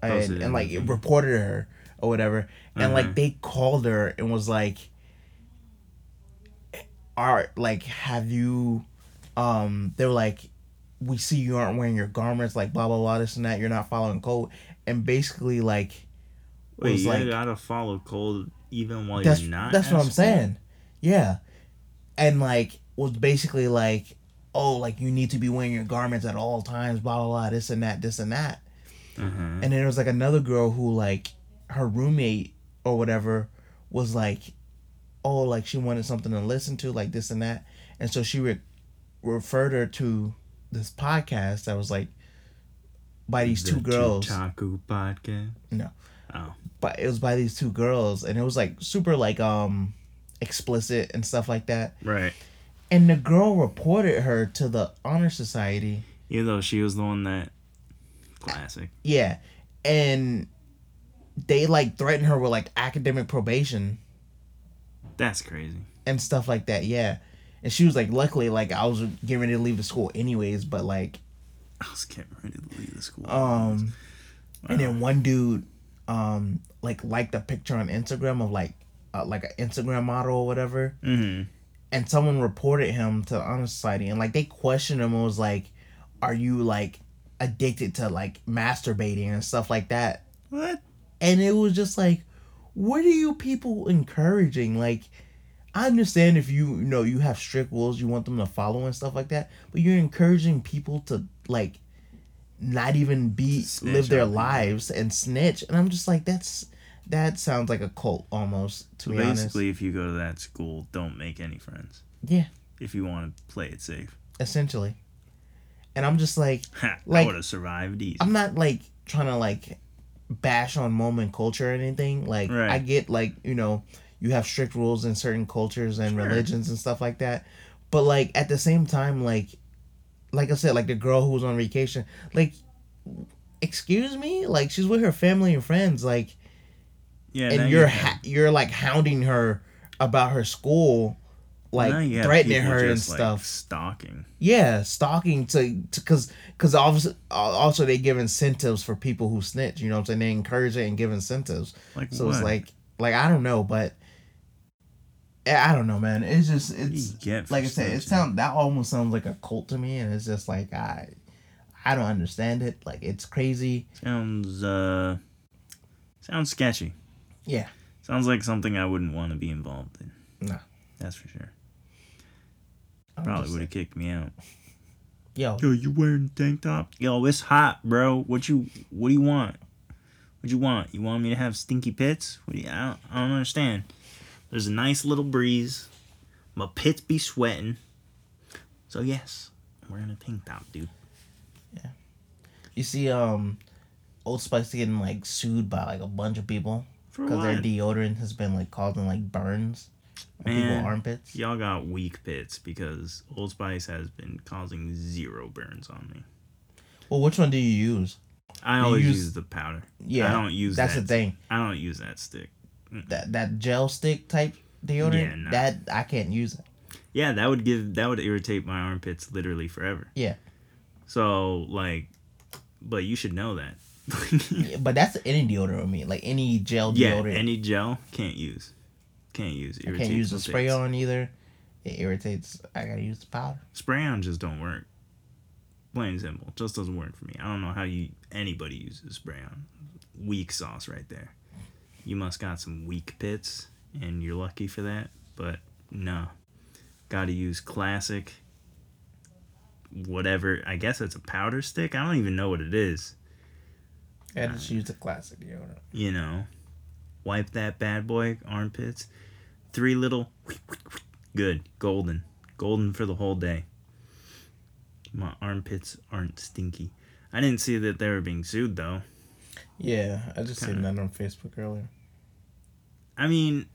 Posted and, and like reported her or whatever and Uh-huh. like they called her and was like are like have you um they were like we see you aren't wearing your garments like blah blah blah this and that you're not following code and basically like Wait, was you like- gotta follow code even while that's you're not. that's at what I'm school? saying. Yeah, and like was basically like, oh, like you need to be wearing your garments at all times, blah blah blah, this and that, this and that. Uh-huh. And then there was like another girl who like her roommate or whatever was like, oh, like she wanted something to listen to, like this and that, and so she re- referred her to this podcast that was like by these The two girls. Podcast. No. Oh. but it was by these two girls and it was like super like um explicit and stuff like that Right. and the girl reported her to the honor society Even though she was the one that. Classic. yeah and they like threatened her with like academic probation That's crazy. and stuff like that yeah and she was like luckily like i was getting ready to leave the school anyways but like I was getting ready to leave the school. um and then one dude um like liked a picture on instagram of like uh, like an instagram model or whatever Mm-hmm. and someone reported him to the honor society and like they questioned him and was like are you like addicted to like masturbating and stuff like that What? and it was just like what are you people encouraging like i understand if you you know you have strict rules you want them to follow and stuff like that but you're encouraging people to like not even be Snitch live their lives and snitch and i'm just like that's that sounds like a cult almost to So be honest basically, if you go to that school, don't make any friends. yeah If you want to play it safe. essentially and i'm just like Like- I would have survived easy. I'm not like trying to like bash on Mormon culture or anything. Like Right. I get like you know you have strict rules in certain cultures and Sure. religions and stuff like that, but like at the same time, like like I said, like the girl who was on vacation, like excuse me, like she's with her family and friends, like yeah, and you you're have- ha- you're like hounding her about her school. Like you threatening her and like, stuff. stalking. Yeah, stalking to because because obviously also they give incentives for people who snitch. You know what I'm saying? They encourage it and give incentives. Like So what? it's like like I don't know, but I I don't know, man. It's just What do you it's like I said, it snitching? sound that almost sounds like a cult to me, and it's just like I I don't understand it. Like it's crazy. sounds uh sounds sketchy. Yeah. Sounds like something I wouldn't want to be involved in. No. That's for sure. Probably would have kicked me out. Yo, Yo, you wearing tank top? Yo, it's hot, bro. What you what do you want? What do you want? You want me to have stinky pits? What do you I don't, I don't understand. There's a nice little breeze. My pits be sweating. So yes, I'm wearing a tank top, dude. Yeah. You see, um, Old Spice getting like sued by like a bunch of people because their deodorant has been like causing like burns Man, armpits. Y'all got weak pits because Old Spice has been causing zero burns on me. Well, which one do you use? I You always use- use the powder. Yeah, I don't use that's that. the thing. I don't use that stick. Mm-hmm. That that gel stick type deodorant. Yeah, nah. That I can't use it. Yeah, that would give that would irritate my armpits literally forever. Yeah. So like but you should know that. Yeah, but that's any deodorant with me. Like any gel deodorant. yeah, any gel can't use. Can't use. I can't use the my spray on either. It irritates. I gotta use the powder. Spray on just don't work. Plain and simple, just doesn't work for me. I don't know how you anybody uses spray on. Weak sauce right there. You must got some weak pits, and you're lucky for that. But no, got to use classic. Whatever. I guess it's a powder stick. I don't even know what it is. I just use the classic deodorant. You know, wipe that bad boy armpits. Three little. Good. Golden. Golden for the whole day. My armpits aren't stinky. I didn't see that they were being sued though. Yeah, I just seen that on Facebook earlier. I mean,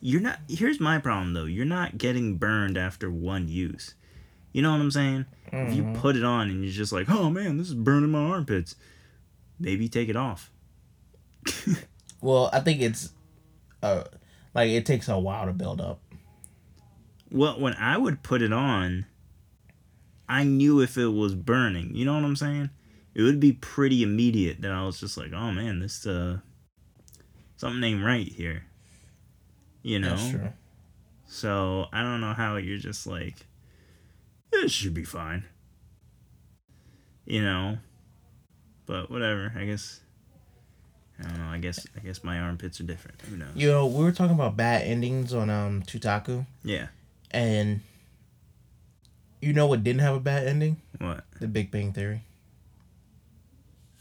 you're not. Here's my problem though. You're not getting burned after one use. You know what I'm saying? If you Mhm. put it on and you're just like, oh man, this is burning my armpits, maybe take it off. Well, I think it's, uh, like it takes a while to build up. Well, when I would put it on, I knew if it was burning. You know what I'm saying? It would be pretty immediate that I was just like, oh man, this uh, something ain't right here. You know. That's true. So I don't know how you're just like, this should be fine. You know, but whatever. I guess. I don't know. I guess I guess my armpits are different. Who knows? You know, we were talking about bad endings on um Tutaku, Yeah. and you know what didn't have a bad ending? What? The Big Bang Theory.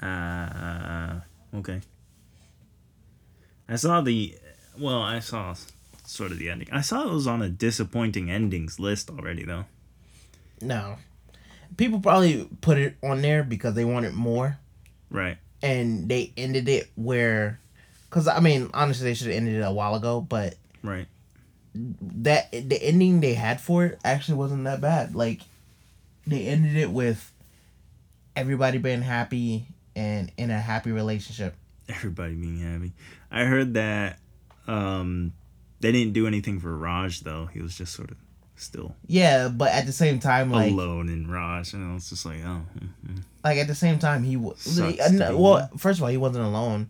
Uh. Okay. I saw the. Well, I saw sort of the ending. I saw it was on a disappointing endings list already, though. No, people probably put it on there because they wanted more, Right. and they ended it where, because I mean, honestly, they should have ended it a while ago, but Right. that the ending they had for it actually wasn't that bad. Like they ended it with everybody being happy and in a happy relationship. Everybody being happy. I heard that um, they didn't do anything for Raj though. He was just sort of still Yeah, but at the same time, like alone in Raj, and I was just like, oh, mm, mm. like at the same time, he was Sucks to no, be well. First of all, he wasn't alone.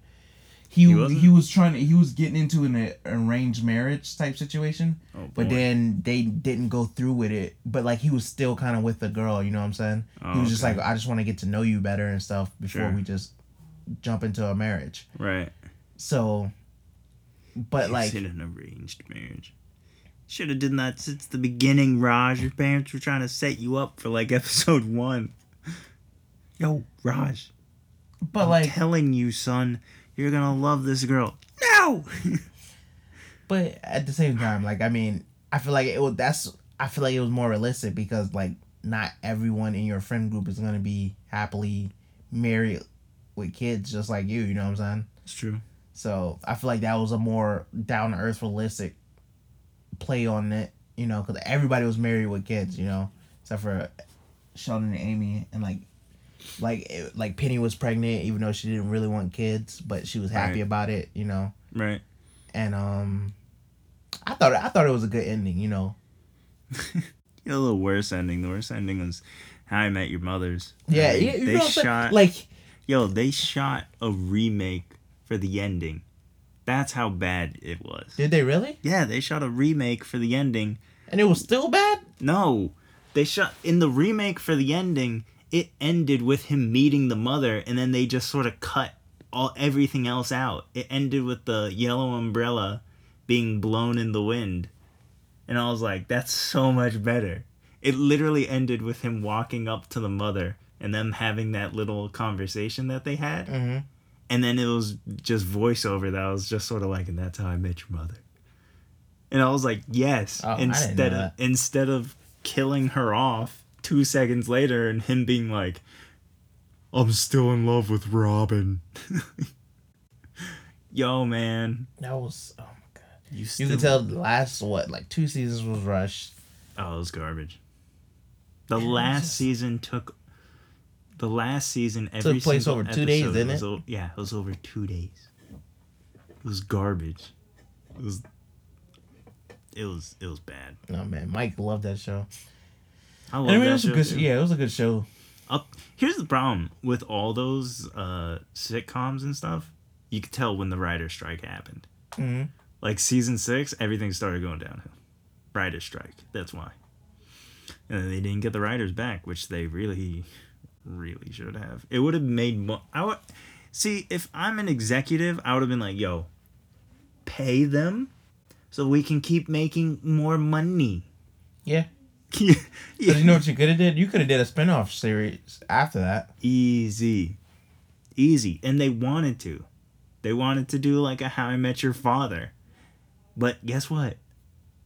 He He he, was trying to he was getting into an arranged marriage type situation, oh but then they didn't go through with it. But like he was still kind of with the girl, you know what I'm saying? Oh, he was oh, just okay. like, I just want to get to know you better and stuff before Sure. we just jump into a marriage. right. So, but like, in an arranged marriage. Should have done that since the beginning, Raj. Your parents were trying to set you up for like episode one. Yo, Raj. but I'm like, telling you, son, you're gonna love this girl. No. but at the same time, like, I mean, I feel like it was that's I feel like it was more realistic because like not everyone in your friend group is gonna be happily married with kids just like you. You know what I'm saying? It's true. So I feel like that was a more down to earth, realistic play on it. You know, because everybody was married with kids. You know, except for Sheldon and Amy, and like, like, it, like Penny was pregnant, even though she didn't really want kids, but she was happy Right. about it. You know, Right. and um, I thought I thought it was a good ending. You know, A little worse ending. The worst ending was How I Met Your Mother's. yeah, yeah. You they know what I'm saying? shot. like, yo, they shot a remake for the ending. That's how bad it was. did they really? Yeah, they shot a remake for the ending. And it was still bad. No, they shot in the remake for the ending. It ended with him meeting the mother, and then they just sort of cut all everything else out. It ended with the yellow umbrella being blown in the wind, and I was like, "That's so much better." It literally ended with him walking up to the mother and them having that little conversation that they had, Mm-hmm. and then it was just voiceover that was just sort of like, "And that's how I met your mother." And I was like, "Yes." Oh, I didn't know instead of that. instead of killing her off two seconds later and him being like, "I'm still in love with Robin." Yo, man, That was. Oh my god. you You can tell the last what like two seasons was rushed. Oh, it was garbage. The Yeah, it last just- season took. The last season every Took place single over two days, episode didn't was it? o- yeah, it was over two days. It was garbage. It was. It was it was bad. No man, Mike loved that show. I love mean, it that was a good. too. Yeah, it was a good show. I'll, here's the problem with all those uh, sitcoms and stuff. You could tell when the writer strike happened. Mhm. Like season six, everything started going downhill. Writer strike. That's why. And then they didn't get the writers back, which they really, really should have. It would have made more. I would see if I'm an executive, I would have been like, "Yo, pay them, so we can keep making more money." Yeah. Yeah. You know what you could have did? You could have did a spin-off series after that. Easy. Easy. And they wanted to. They wanted to do like a How I Met Your Father. But guess what?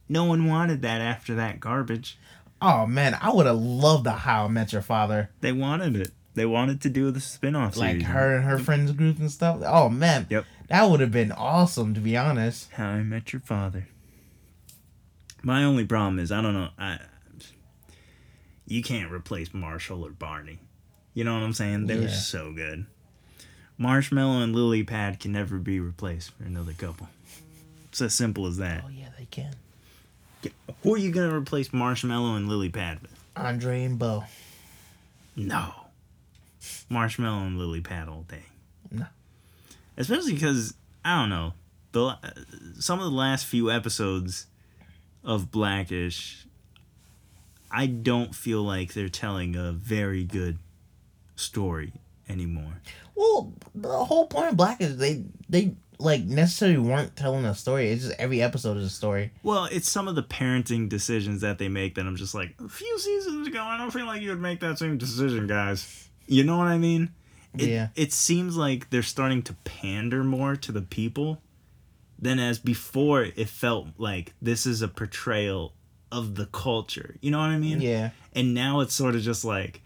No one wanted that after that garbage. Oh man, I would have loved the How I Met Your Father. They wanted it. They wanted to do the spin-off Like series. her and her friends group and stuff. Oh man. Yep. That would have been awesome to be honest. How I Met Your Father. My only problem is I don't know. I you can't replace Marshall or Barney. You know what I'm saying? They were Yeah. so good. Marshmallow and Lily Pad can never be replaced for another couple. It's as simple as that. Oh yeah, they can. Who are you gonna replace Marshmallow and Lily Pad with? Andre and Bo. No. Marshmallow and Lily Pad all day. No. Especially because I don't know the some of the last few episodes of Blackish. I don't feel like they're telling a very good story anymore. Well, the whole point of Black is they they like necessarily weren't telling a story. It's just every episode is a story. Well, it's some of the parenting decisions that they make that I'm just like, a few seasons ago, I don't feel like you would make that same decision, guys. You know what I mean? It, Yeah. It seems like they're starting to pander more to the people than as before it felt like this is a portrayal of the culture. You know what I mean? Yeah. And now it's sort of just like,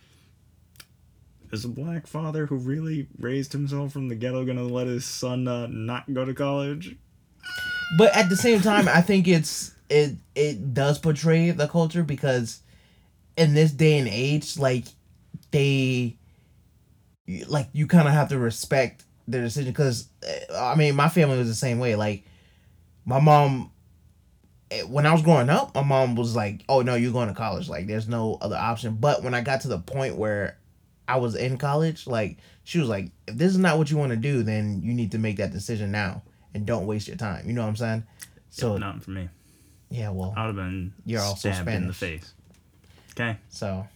is a black father who really raised himself from the ghetto gonna let his son uh, not go to college? But at the same time, I think it's it it does portray the culture because in this day and age, like they like you kind of have to respect their decision because I mean my family was the same way. Like my mom, eh, when I was growing up, my mom was like, "Oh no, you're going to college. Like there's no other option." But when I got to the point where I was in college, like she was like, "If this is not what you want to do, then you need to make that decision now." and don't waste your time. You know what I'm saying? So So not for me. yeah, well, I would have been You're also stabbed in the face. Okay, so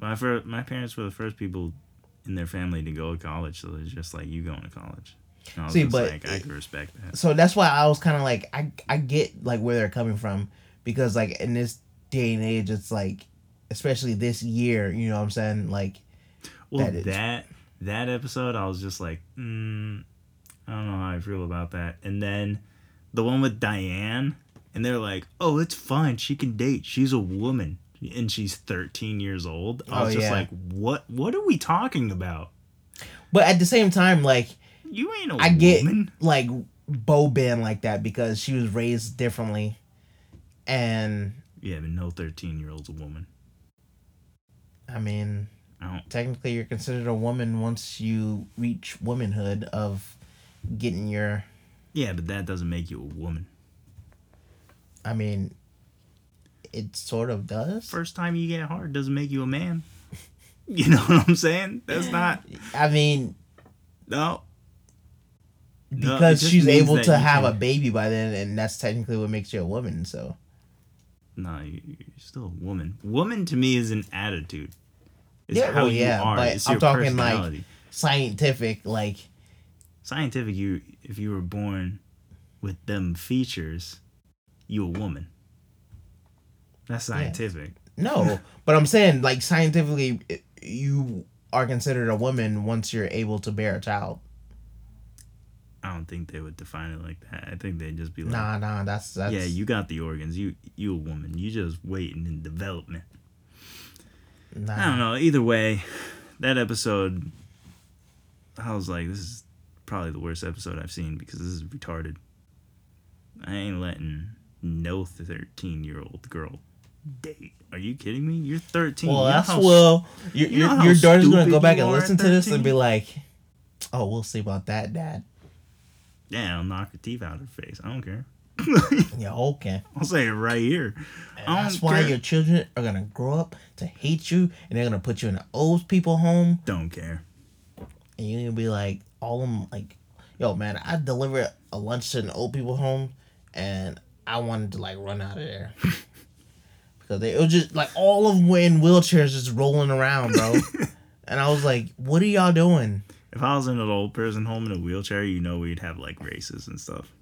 my fir- my parents were the first people in their family to go to college, so it's just like you going to college. And I was See, but like, I could respect that. so that's why I was kind of like I I get like where they're coming from because like in this day and age, it's like especially this year, you know what I'm saying? Like Well, that that, that episode, I was just like, mm, I don't know how I feel about that. And then the one with Diane, and they're like, oh, it's fine. She can date. She's a woman, and she's 13 years old. I Oh, was just yeah. like, what? What are we talking about? but at the same time, like You ain't a I get woman. like Bo being like that because she was raised differently, and Yeah, but no 13 year old's a woman. I mean, I don't. technically you're considered a woman once you reach womanhood of getting your. Yeah, but that doesn't make you a woman. I mean, it sort of does. First time you get hard doesn't make you a man. You know what I'm saying? That's not. I mean, No. No, because just she's able to have can- a baby by then, and that's technically what makes you a woman. So No, you- you're still a woman. Woman to me is an attitude. It's Yeah, how well, you yeah, are. but it's I'm talking, like- scientific, like Scientific, you if you were born with them features, you a woman. That's scientific. no, but I'm saying like scientifically, you are considered a woman once you're able to bear a child. I don't think they would define it like that. I think they'd just be like, Nah, nah, that's that's yeah, you got the organs. You you a woman. You just waiting in development. Nah. I don't know. Either way, that episode, I was like, this is probably the worst episode I've seen because this is retarded. I ain't letting no 13 year old girl date. Are you kidding me? You're 13. Well, You know that's how well. Your you know your, daughter's gonna go back and listen to this and be like, "Oh, we'll see about that, Dad." Yeah, I'll knock her teeth out of her face. I don't care. Yeah, okay. I'll say it right here. And I don't that's why care. your children are gonna grow up to hate you, and they're gonna put you in an old people home, Don't care. and you're gonna be like, all of them, like, yo, man, I delivered a lunch to an old people home, and I wanted to like run out of there because they it was just like all of them were in wheelchairs, just rolling around, bro. and I was like, what are y'all doing? If I was in an old person home in a wheelchair, you know we'd have like races and stuff.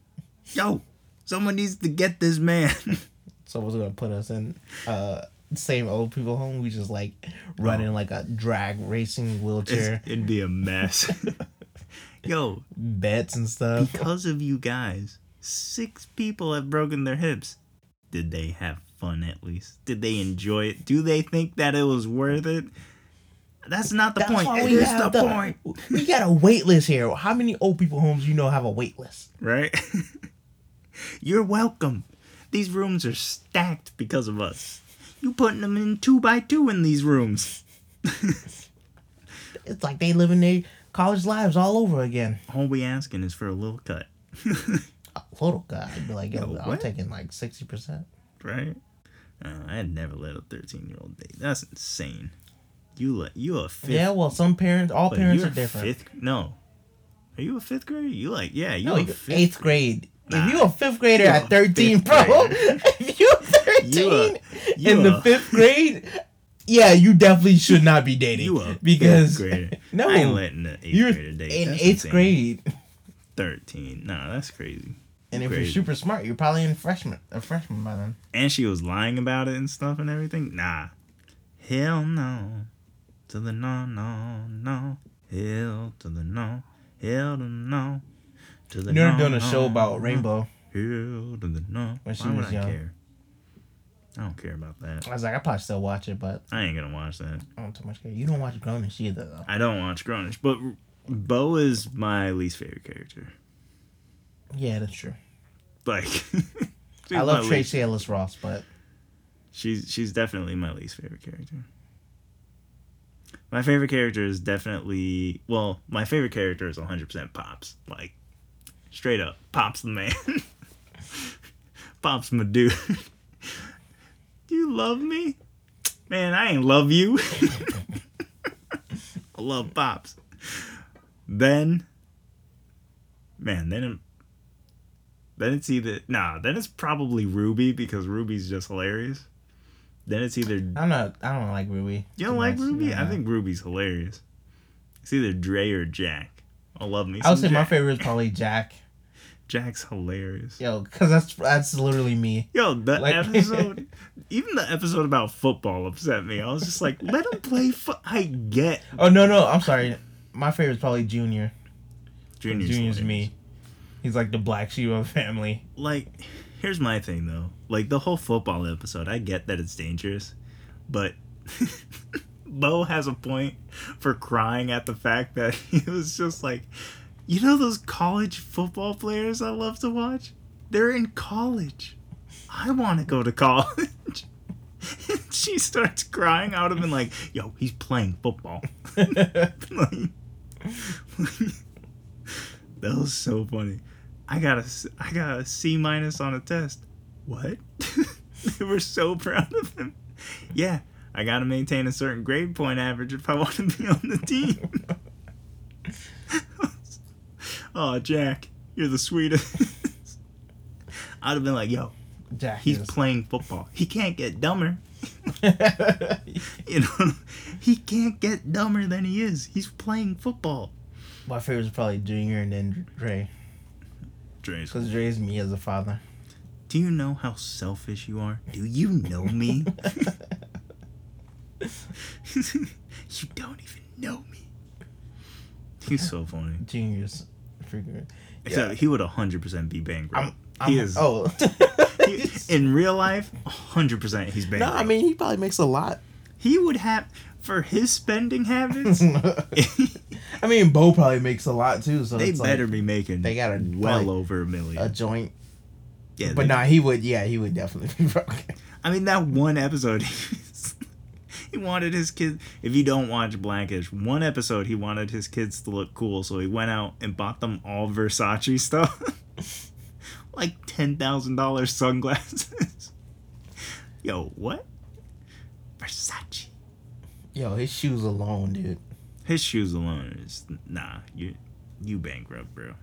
Yo, someone needs to get this man. Someone's gonna put us in uh same old people home. We just like running like a drag racing It's- wheelchair, it'd be a mess. Yo, bets and stuff. because of you guys, six people have broken their hips. Did they have fun at least? Did they enjoy it? Do they think that it was worth it? That's not the That's point. why It we is have the the- point, We got a wait list here. How many old people homes you know have a wait list? right? You're welcome. These rooms are stacked because of us. You putting them in two by two in these rooms. It's like they living their college lives all over again. All we asking is for a little cut, A little cut. I'd be like, yo, Yo, I'm taking like sixty percent. right? Uh, I'd never let a thirteen-year-old date. That's insane. You let you a fifth. Yeah, well, some parents, all parents you're are different. Fifth? No. Are you a fifth grader? You like yeah? You No, a fifth? eighth grade. Nah. if you a fifth grader You a at thirteen, bro, if you thirteen You in the fifth grade, yeah, you definitely should not be dating. You a because no, I ain't letting the 8th you're grader date. in That's eighth insane. grade, Thirteen. Nah, that's crazy. and if Crazy. you're super smart, you're probably in freshman, a freshman by then. And she was lying about it and stuff and everything. Nah. Hell no. To the no, no, no. Hell to the no. Hell to the no. To the You're no, doing a no, show about no. Rainbow. Hell to the no. When she Why would was I care? I don't care about that. I was like, I probably still watch it, but I ain't gonna watch that. I don't too much care. You don't watch Grownish either, though. I don't watch Grownish, but Bo is my least favorite character. Yeah, that's true. Like, I love Tracee Ellis Ross, but She's she's definitely my least favorite character. My favorite character is definitely well, my favorite character is 100% Pops. Like, straight up, Pops the man. Pops my dude. Do you love me? Man, I ain't love you. I love Pops. Then, man, then it, then it's either nah. Then it's probably Ruby because Ruby's just hilarious. Then it's either I'm not. I don't like Ruby. you don't like much. Ruby. I think Ruby's hilarious. It's either Dre or Jack. I love me. I would say my favorite is probably Jack. Jack's hilarious. Yo, cause that's that's literally me. Yo, the Like- episode, even the episode about football upset me. I was just like, let him play. Fo-. I get Oh no, no, I'm sorry. My favorite is probably Junior. Junior's, Junior's hilarious. me. He's like the black sheep of family. like here's my thing though like the whole football episode i get that it's dangerous but bo has a point for crying at the fact that he was just like you know those college football players i love to watch they're in college i want to go to college she starts crying out of been like yo he's playing football like, that was so funny. I got a I got a C minus on a test. What? they were so proud of him. Yeah, I got to maintain a certain grade point average if I want to be on the team. oh, Jack, you're the sweetest. I'd have been like, yo, Jack he's is. playing football. He can't get dumber. You know, he can't get dumber than he is. He's playing football. My favorite is probably Junior and then Dre. Dre's Because Dre is me as a father. Do you know how selfish you are? Do you know me? you don't even know me. He's so funny. Genius freaking. Except Yeah. he would 100% be bankrupt. I'm, I'm, he is. Oh. he- in real life, 100% he's no. I mean he probably makes a lot. he would have, for his spending habits, I mean, Bo probably makes a lot too. So they better like be making they got a, well over a million. a joint. Yeah, But they- nah, he would. Yeah, he would definitely be broken. I mean, that one episode, he wanted his kids. If you don't watch Blackish, one episode he wanted his kids to look cool, so he went out and bought them all Versace stuff. like ten thousand dollars sunglasses. Yo, what? Versace. Yo, his shoes alone, dude. His shoes alone is nah. You you bankrupt, bro.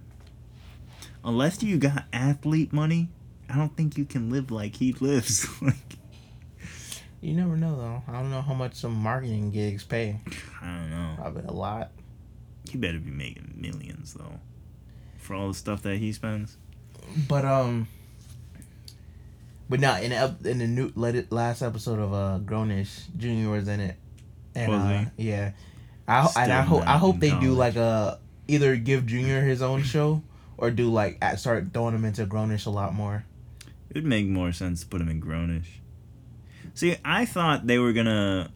Unless you got athlete money, I don't think you can live like he lives. like You never know though. I don't know how much some marketing gigs pay. I don't know. Probably a lot. He better be making millions though, for all the stuff that he spends. But um, but now in the, ep- in the new let it, last episode of uh Grownish, Junior was in it, and Was uh, yeah, I and I hope I hope they do like a either give Junior his own show or do like start throwing him into Grownish a lot more. It would make more sense to put him in Grownish. See, I thought they were gonna.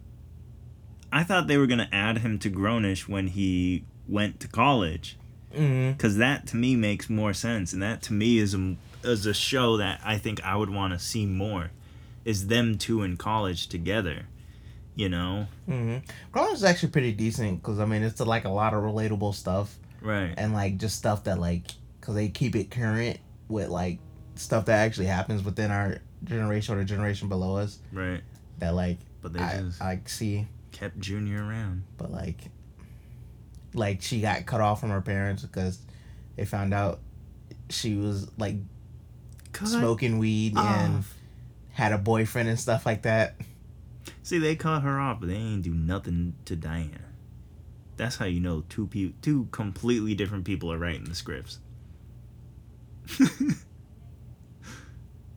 I thought they were gonna add him to Grownish when he went to college, Mm-hmm. because that to me makes more sense, and that to me is a is a show that I think I would want to see more, is them two in college together, you know? Mm-hmm. Grownish is actually pretty decent because I mean it's like a lot of relatable stuff. Right. and like just stuff that like because they keep it current with like stuff that actually happens within our generation or the generation below us Right. that like But they I, just I see kept Junior around. but like like she got cut off from her parents because they found out she was like smoking weed and had a boyfriend and stuff like that See, they cut her off, but they ain't do nothing to Diana. That's how you know two people, two completely different people are writing the scripts.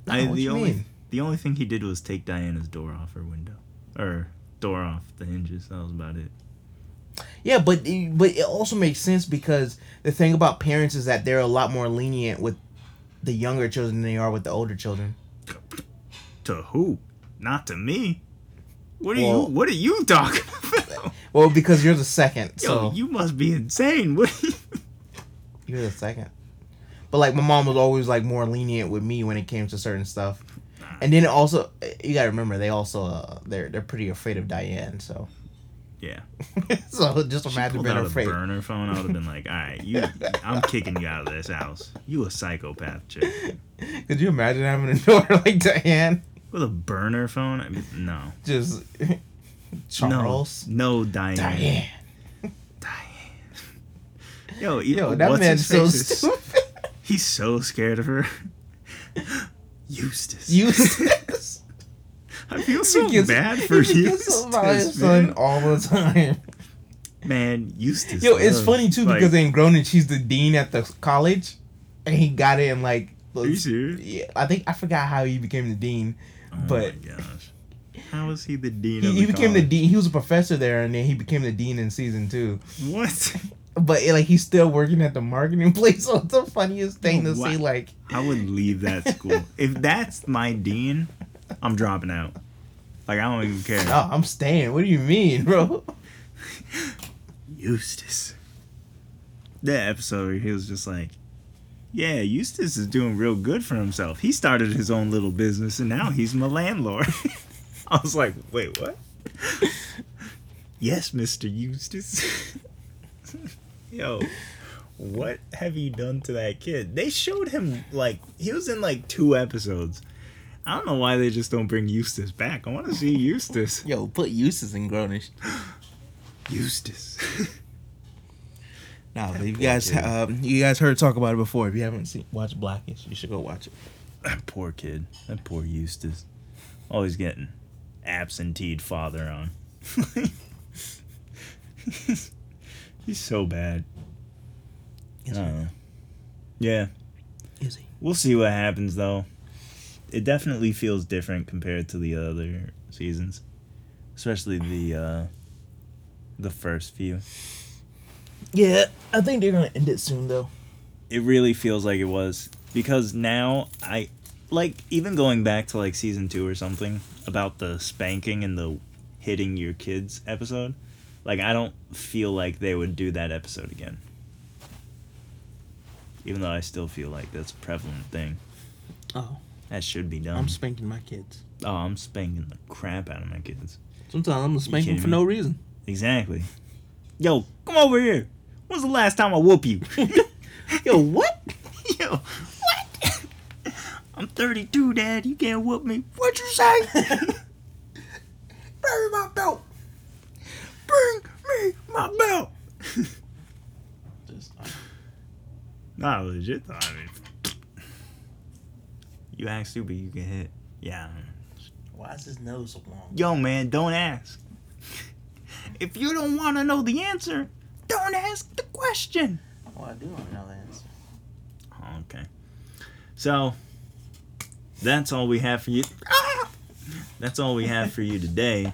No, I, the only mean? the only thing he did was take Diana's door off her window, or door off the hinges. That was about it. Yeah, but it- but it also makes sense because the thing about parents is that they're a lot more lenient with the younger children than they are with the older children. To who? Not to me. What are Well- you? What are you talking about? Well, because you're the second, Yo, so you must be insane. What? Are you... you're the second. But like my mom was always like more lenient with me when it came to certain stuff. And then also you gotta remember they also uh, they're they're pretty afraid of Diane, so Yeah. so just She imagine pulled being out afraid. a burner phone. I would have been like, "All right, you, I'm kicking you out of this house. You a psychopath, chick." Could you imagine having a daughter like Diane? With a burner phone? I mean, no. Just Charles. No, no Diane. Diane. Diane. Yo, Yo, that man's so stupid. He's so scared of her. Eustace. Eustace. I feel so gets- bad for gets Eustace, his son man. all the time. Man, Eustace. Yo, it's loves- funny too like, because in Grownish she's the dean at the college, and he got it in like. Are you serious? Yeah, I think I forgot how he became the dean. Oh but- my gosh. How is he the dean He, of he became the dean. He was a professor there, and then he became the dean in season two. What? But eh, like he's still working at the marketing place. So it's the funniest thing to What? see. Like, I would leave that school. if that's my dean, I'm dropping out. Like I don't even care. oh, I'm staying. What do you mean, bro? Eustace. That episode where he was just like, Yeah, Eustace is doing real good for himself. He started his own little business and now he's my landlord. I was like, wait, what? yes, Mr. Eustace. Yo, what have you done to that kid? They showed him like he was in like two episodes. I don't know why they just don't bring Eustace back. I want to see Eustace. Yo, put Eustace in Grownish. Eustace. Nah, but you guys, um, you guys heard talk about it before. If you haven't seen watch Blackish, you should go watch it. That poor kid. That poor Eustace. Always getting absenteed father on. He's so bad. I don't know. Yeah. Is he? We'll see what happens though. It definitely feels different compared to the other seasons. Especially the uh the first few. Yeah, I think they're gonna end it soon though. it really feels like it was because now I like even going back to like season two or something about the spanking and the hitting your kids episode. Like I don't feel like they would do that episode again. Even though I still feel like that's a prevalent thing. Oh, That should be done. I'm spanking my kids. oh, I'm spanking the crap out of my kids. Sometimes I'm spanking for me? no reason. Exactly. Yo, come over here. When's the last time I whoop you? Yo, what? Yo, what? I'm 32, Dad. You can't whoop me. What'd you say? Bury my belt. Bring me my belt. Just, Not legit though. I mean, you act stupid, you get hit. Yeah. why is his nose so long? Yo, man, don't ask. If you don't want to know the answer, don't ask the question. Well, I do want to know the answer. Okay. So, that's all we have for you. Ah! That's all we have for you today.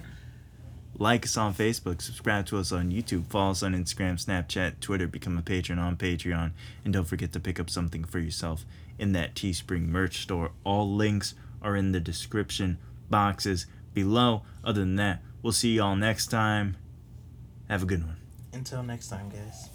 Like us on Facebook, subscribe to us on YouTube, follow us on Instagram, Snapchat, Twitter, become a patron on Patreon, and don't forget to pick up something for yourself in that Teespring merch store. All links are in the description boxes below. Other than that, we'll see y'all next time. Have a good one. Until next time, guys.